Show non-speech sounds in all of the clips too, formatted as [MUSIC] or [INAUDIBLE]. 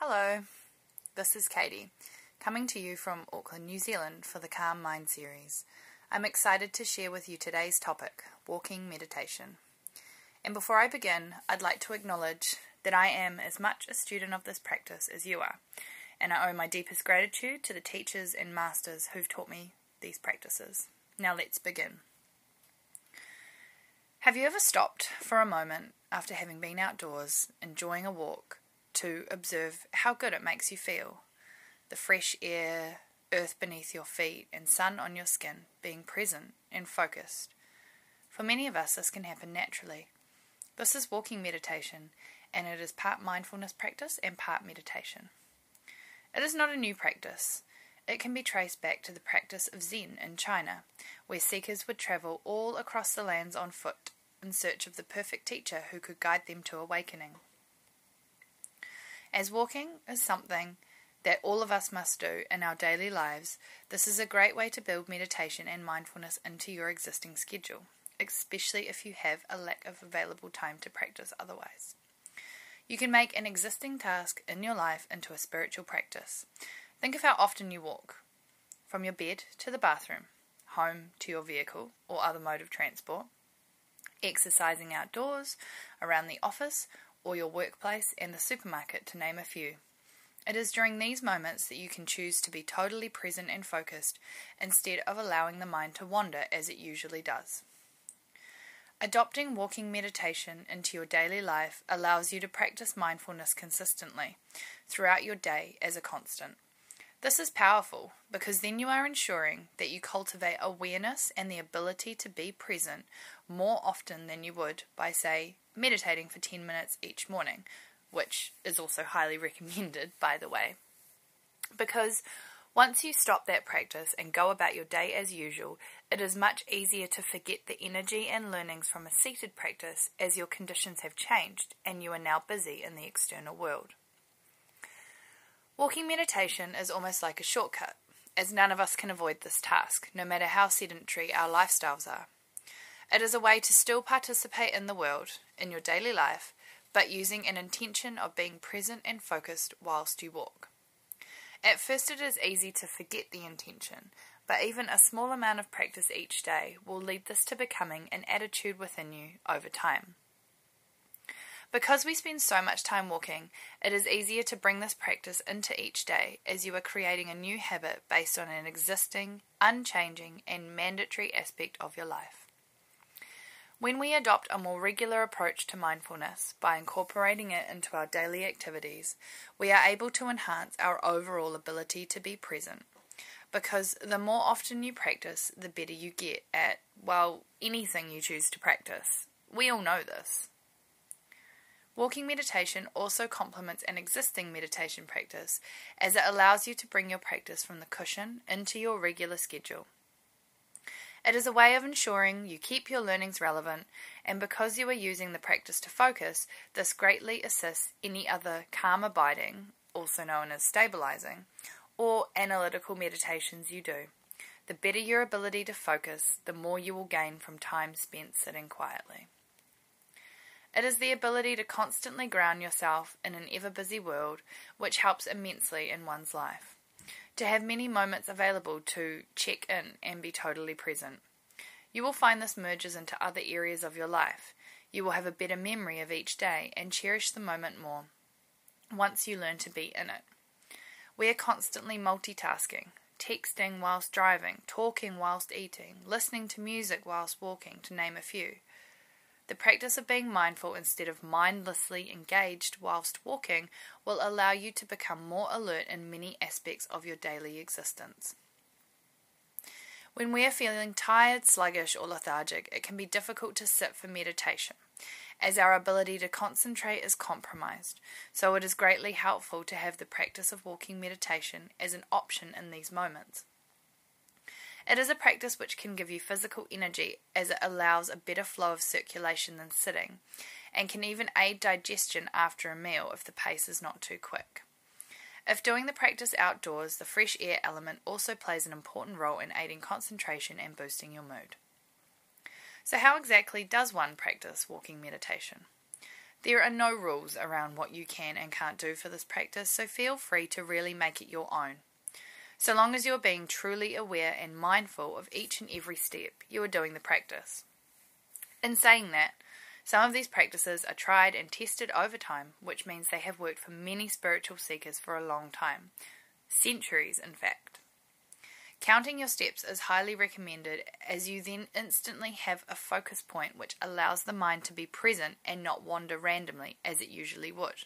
Hello, this is Katie, coming to you from Auckland, New Zealand for the Calm Mind series. I'm excited to share with you today's topic walking meditation. And before I begin, I'd like to acknowledge that I am as much a student of this practice as you are, and I owe my deepest gratitude to the teachers and masters who've taught me these practices. Now let's begin. Have you ever stopped for a moment after having been outdoors, enjoying a walk, to observe how good it makes you feel? The fresh air, earth beneath your feet, and sun on your skin being present and focused. For many of us, this can happen naturally. This is walking meditation, and it is part mindfulness practice and part meditation. It is not a new practice. It can be traced back to the practice of Zen in China, where seekers would travel all across the lands on foot in search of the perfect teacher who could guide them to awakening. As walking is something that all of us must do in our daily lives, this is a great way to build meditation and mindfulness into your existing schedule, especially if you have a lack of available time to practice otherwise. You can make an existing task in your life into a spiritual practice. Think of how often you walk from your bed to the bathroom, home to your vehicle or other mode of transport, exercising outdoors, around the office or your workplace and the supermarket, to name a few. It is during these moments that you can choose to be totally present and focused instead of allowing the mind to wander as it usually does. Adopting walking meditation into your daily life allows you to practice mindfulness consistently throughout your day as a constant. This is powerful because then you are ensuring that you cultivate awareness and the ability to be present more often than you would by, say, meditating for 10 minutes each morning, which is also highly [LAUGHS] recommended, by the way. Because once you stop that practice and go about your day as usual, it is much easier to forget the energy and learnings from a seated practice as your conditions have changed and you are now busy in the external world. Walking meditation is almost like a shortcut, as none of us can avoid this task, no matter how sedentary our lifestyles are. It is a way to still participate in the world, in your daily life, but using an intention of being present and focused whilst you walk. At first, it is easy to forget the intention, but even a small amount of practice each day will lead this to becoming an attitude within you over time. Because we spend so much time walking, it is easier to bring this practice into each day as you are creating a new habit based on an existing, unchanging, and mandatory aspect of your life. When we adopt a more regular approach to mindfulness by incorporating it into our daily activities, we are able to enhance our overall ability to be present. Because the more often you practice, the better you get at, well, anything you choose to practice. We all know this. Walking meditation also complements an existing meditation practice as it allows you to bring your practice from the cushion into your regular schedule. It is a way of ensuring you keep your learnings relevant, and because you are using the practice to focus, this greatly assists any other calm abiding, also known as stabilizing, or analytical meditations you do. The better your ability to focus, the more you will gain from time spent sitting quietly. It is the ability to constantly ground yourself in an ever busy world which helps immensely in one's life to have many moments available to check in and be totally present. You will find this merges into other areas of your life. You will have a better memory of each day and cherish the moment more once you learn to be in it. We are constantly multitasking, texting whilst driving, talking whilst eating, listening to music whilst walking, to name a few. The practice of being mindful instead of mindlessly engaged whilst walking will allow you to become more alert in many aspects of your daily existence. When we are feeling tired, sluggish, or lethargic, it can be difficult to sit for meditation, as our ability to concentrate is compromised. So, it is greatly helpful to have the practice of walking meditation as an option in these moments. It is a practice which can give you physical energy as it allows a better flow of circulation than sitting, and can even aid digestion after a meal if the pace is not too quick. If doing the practice outdoors, the fresh air element also plays an important role in aiding concentration and boosting your mood. So, how exactly does one practice walking meditation? There are no rules around what you can and can't do for this practice, so feel free to really make it your own. So long as you're being truly aware and mindful of each and every step, you are doing the practice. In saying that, some of these practices are tried and tested over time, which means they have worked for many spiritual seekers for a long time centuries, in fact. Counting your steps is highly recommended as you then instantly have a focus point which allows the mind to be present and not wander randomly as it usually would.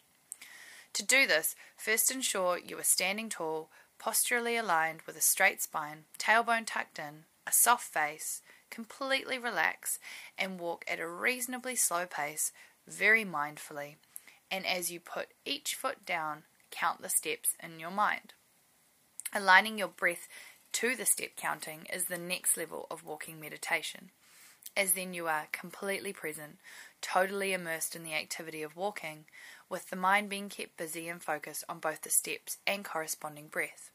To do this, first ensure you are standing tall, posturally aligned with a straight spine, tailbone tucked in, a soft face, completely relax, and walk at a reasonably slow pace, very mindfully. And as you put each foot down, count the steps in your mind. Aligning your breath to the step counting is the next level of walking meditation, as then you are completely present, totally immersed in the activity of walking, with the mind being kept busy and focused on both the steps and corresponding breath.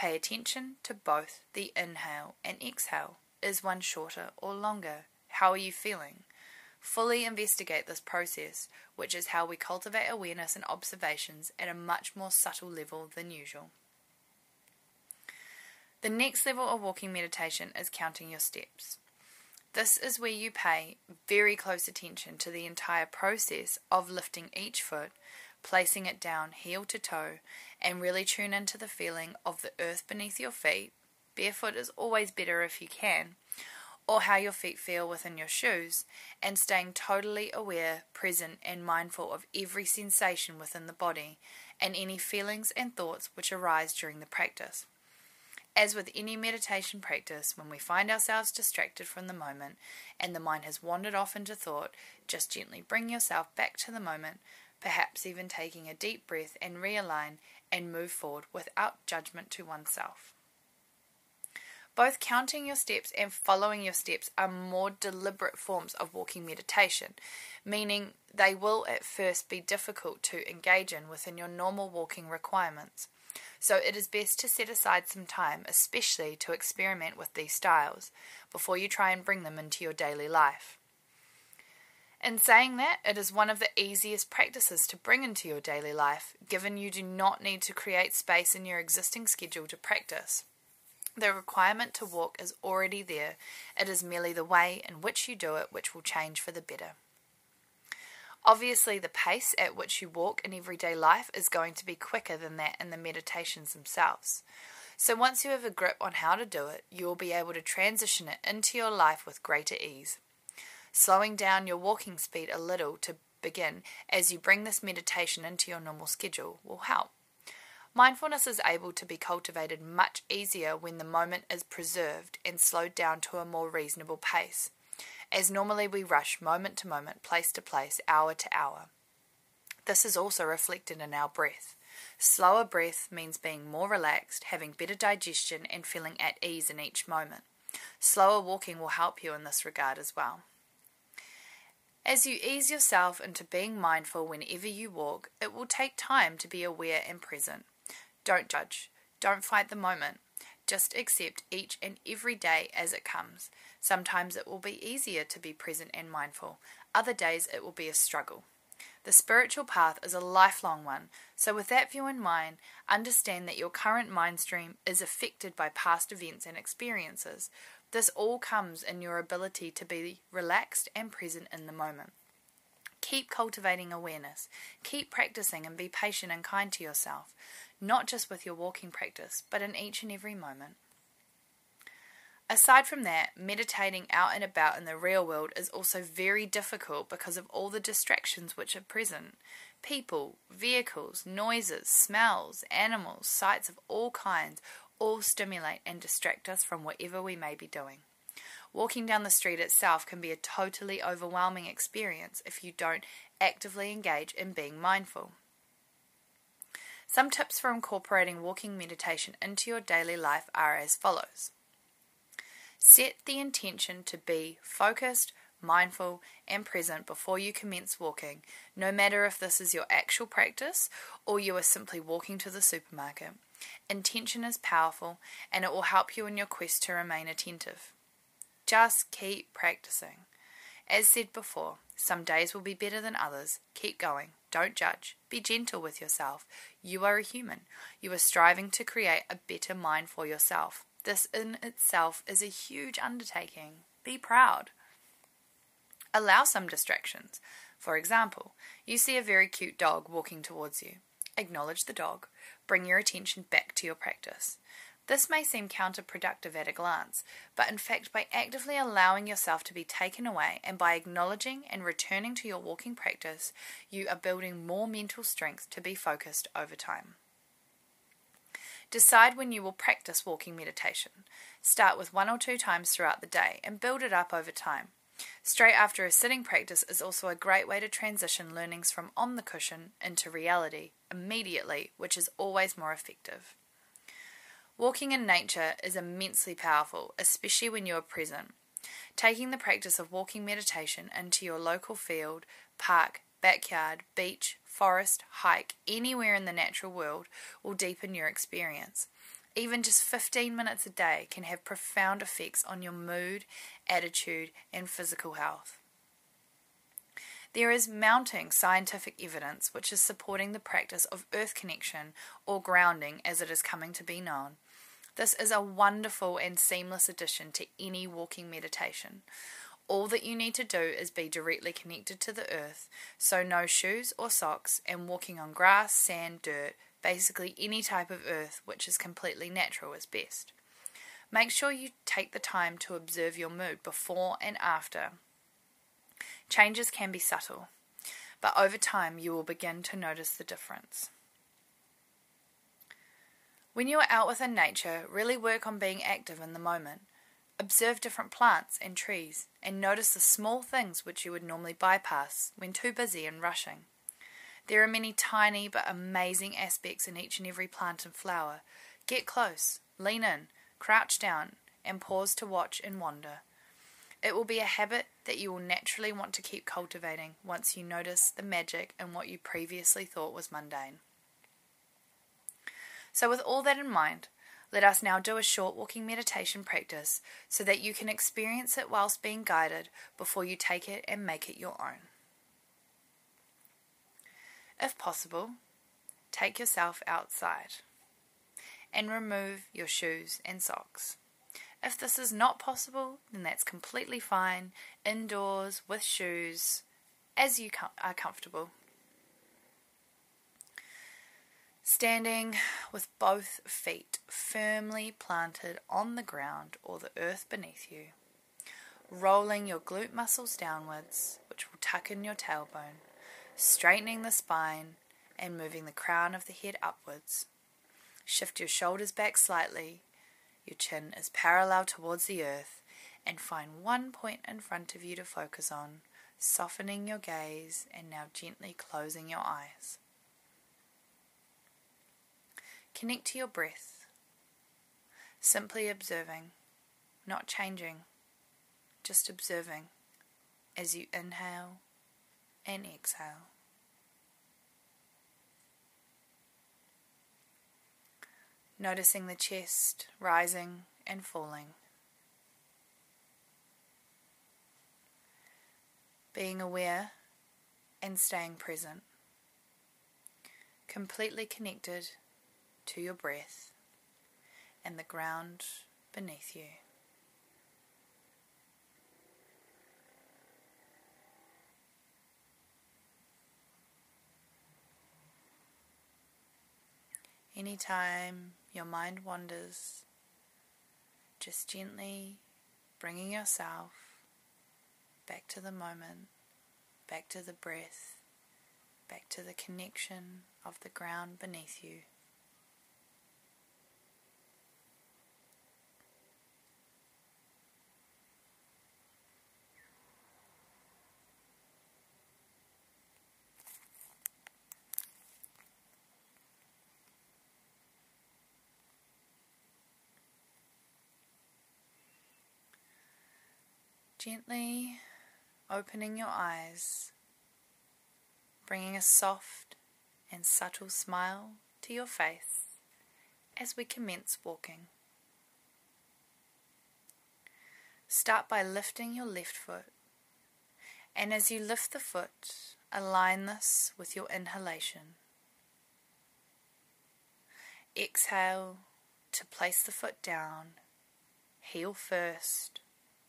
Pay attention to both the inhale and exhale. Is one shorter or longer? How are you feeling? Fully investigate this process, which is how we cultivate awareness and observations at a much more subtle level than usual. The next level of walking meditation is counting your steps. This is where you pay very close attention to the entire process of lifting each foot, placing it down heel to toe, and really tune into the feeling of the earth beneath your feet. Barefoot is always better if you can, or how your feet feel within your shoes, and staying totally aware, present, and mindful of every sensation within the body and any feelings and thoughts which arise during the practice. As with any meditation practice, when we find ourselves distracted from the moment and the mind has wandered off into thought, just gently bring yourself back to the moment, perhaps even taking a deep breath and realign and move forward without judgment to oneself. Both counting your steps and following your steps are more deliberate forms of walking meditation, meaning they will at first be difficult to engage in within your normal walking requirements. So it is best to set aside some time, especially to experiment with these styles, before you try and bring them into your daily life. In saying that, it is one of the easiest practices to bring into your daily life, given you do not need to create space in your existing schedule to practice. The requirement to walk is already there, it is merely the way in which you do it which will change for the better. Obviously, the pace at which you walk in everyday life is going to be quicker than that in the meditations themselves. So, once you have a grip on how to do it, you will be able to transition it into your life with greater ease. Slowing down your walking speed a little to begin as you bring this meditation into your normal schedule will help. Mindfulness is able to be cultivated much easier when the moment is preserved and slowed down to a more reasonable pace as normally we rush moment to moment, place to place, hour to hour. This is also reflected in our breath. Slower breath means being more relaxed, having better digestion, and feeling at ease in each moment. Slower walking will help you in this regard as well. As you ease yourself into being mindful whenever you walk, it will take time to be aware and present. Don't judge. Don't fight the moment. Just accept each and every day as it comes. Sometimes it will be easier to be present and mindful, other days it will be a struggle. The spiritual path is a lifelong one, so with that view in mind, understand that your current mind stream is affected by past events and experiences. This all comes in your ability to be relaxed and present in the moment. Keep cultivating awareness. Keep practicing and be patient and kind to yourself not just with your walking practice, but in each and every moment. Aside from that, meditating out and about in the real world is also very difficult because of all the distractions which are present people, vehicles, noises, smells, animals, sights of all kinds all stimulate and distract us from whatever we may be doing. Walking down the street itself can be a totally overwhelming experience if you don't actively engage in being mindful. Some tips for incorporating walking meditation into your daily life are as follows Set the intention to be focused, mindful, and present before you commence walking, no matter if this is your actual practice or you are simply walking to the supermarket. Intention is powerful and it will help you in your quest to remain attentive. Just keep practicing. As said before, some days will be better than others. Keep going. Don't judge. Be gentle with yourself. You are a human. You are striving to create a better mind for yourself. This in itself is a huge undertaking. Be proud. Allow some distractions. For example, you see a very cute dog walking towards you. Acknowledge the dog. Bring your attention back to your practice. This may seem counterproductive at a glance, but in fact, by actively allowing yourself to be taken away and by acknowledging and returning to your walking practice, you are building more mental strength to be focused over time. Decide when you will practice walking meditation. Start with one or two times throughout the day and build it up over time. Straight after a sitting practice is also a great way to transition learnings from on the cushion into reality immediately, which is always more effective. Walking in nature is immensely powerful, especially when you are present. Taking the practice of walking meditation into your local field, park, backyard, beach, forest, hike, anywhere in the natural world will deepen your experience. Even just 15 minutes a day can have profound effects on your mood, attitude, and physical health. There is mounting scientific evidence which is supporting the practice of earth connection or grounding as it is coming to be known. This is a wonderful and seamless addition to any walking meditation. All that you need to do is be directly connected to the earth, so no shoes or socks, and walking on grass, sand, dirt, basically any type of earth which is completely natural is best. Make sure you take the time to observe your mood before and after. Changes can be subtle, but over time you will begin to notice the difference. When you are out within nature, really work on being active in the moment. Observe different plants and trees, and notice the small things which you would normally bypass when too busy and rushing. There are many tiny but amazing aspects in each and every plant and flower. Get close, lean in, crouch down, and pause to watch and wonder. It will be a habit that you will naturally want to keep cultivating once you notice the magic in what you previously thought was mundane. So, with all that in mind, let us now do a short walking meditation practice so that you can experience it whilst being guided before you take it and make it your own. If possible, take yourself outside and remove your shoes and socks. If this is not possible, then that's completely fine, indoors with shoes as you are comfortable. Standing with both feet firmly planted on the ground or the earth beneath you, rolling your glute muscles downwards, which will tuck in your tailbone, straightening the spine and moving the crown of the head upwards. Shift your shoulders back slightly, your chin is parallel towards the earth, and find one point in front of you to focus on, softening your gaze and now gently closing your eyes. Connect to your breath, simply observing, not changing, just observing as you inhale and exhale. Noticing the chest rising and falling. Being aware and staying present. Completely connected to your breath and the ground beneath you. Anytime your mind wanders, just gently bringing yourself back to the moment, back to the breath, back to the connection of the ground beneath you. Gently opening your eyes, bringing a soft and subtle smile to your face as we commence walking. Start by lifting your left foot And as you lift the foot, align this with your inhalation. Exhale to place the foot down, heel first,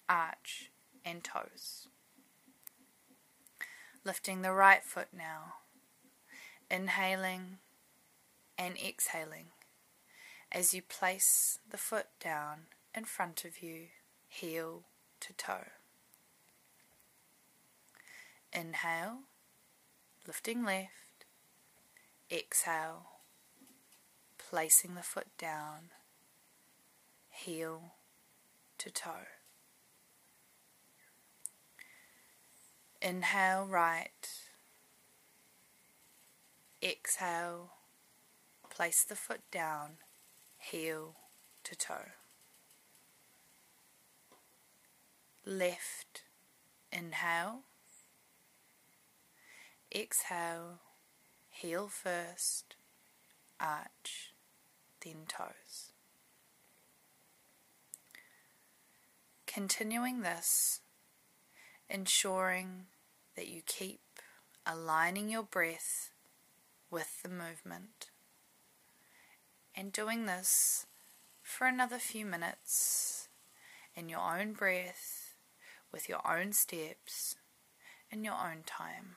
arch and toes. Lifting the right foot now, inhaling and exhaling as you place the foot down in front of you, heel to toe. Inhale, lifting left. Exhale, placing the foot down, heel to toe. Inhale, right. Exhale, place the foot down, heel to toe. Left, inhale. Exhale, heel first, arch, then toes. Continuing this, ensuring that you keep aligning your breath with the movement. And doing this for another few minutes in your own breath, with your own steps, in your own time.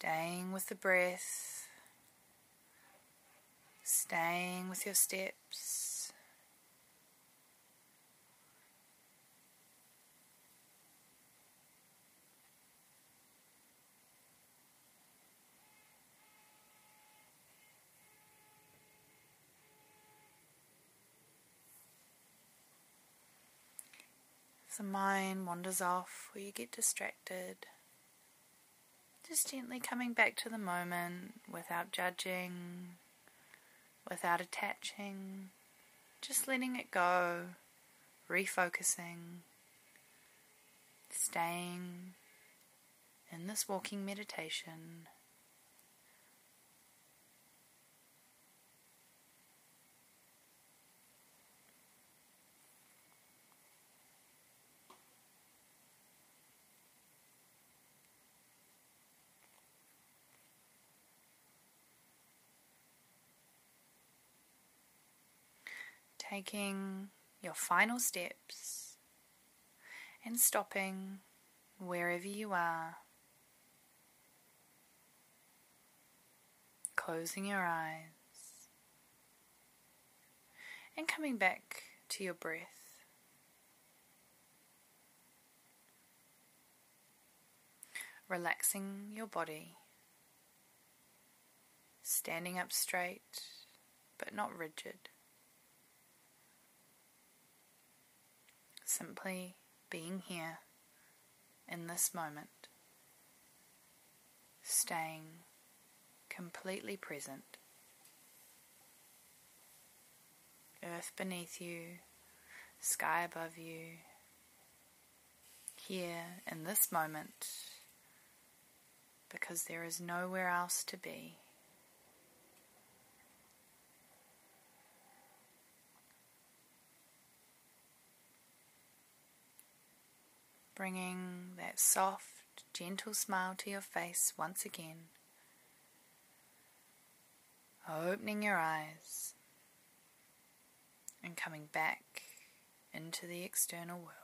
Staying with the breath, staying with your steps. If the mind wanders off or you get distracted, just gently coming back to the moment without judging, without attaching, just letting it go, refocusing, staying in this walking meditation. Taking your final steps and stopping wherever you are, closing your eyes and coming back to your breath. Relaxing your body, standing up straight but not rigid. Simply being here in this moment, staying completely present. Earth beneath you, sky above you, here in this moment, because there is nowhere else to be. Bringing that soft, gentle smile to your face once again. Opening your eyes and coming back into the external world.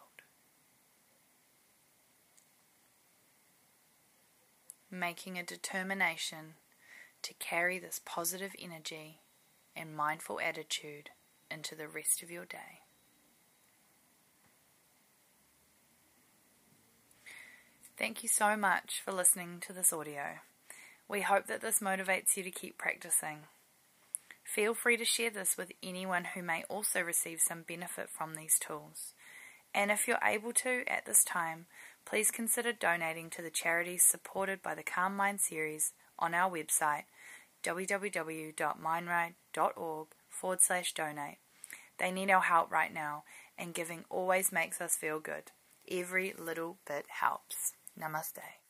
Making a determination to carry this positive energy and mindful attitude into the rest of your day. Thank you so much for listening to this audio. We hope that this motivates you to keep practicing. Feel free to share this with anyone who may also receive some benefit from these tools. And if you're able to at this time, please consider donating to the charities supported by the Calm Mind series on our website www.mindright.org forward slash donate. They need our help right now, and giving always makes us feel good. Every little bit helps. Namaste.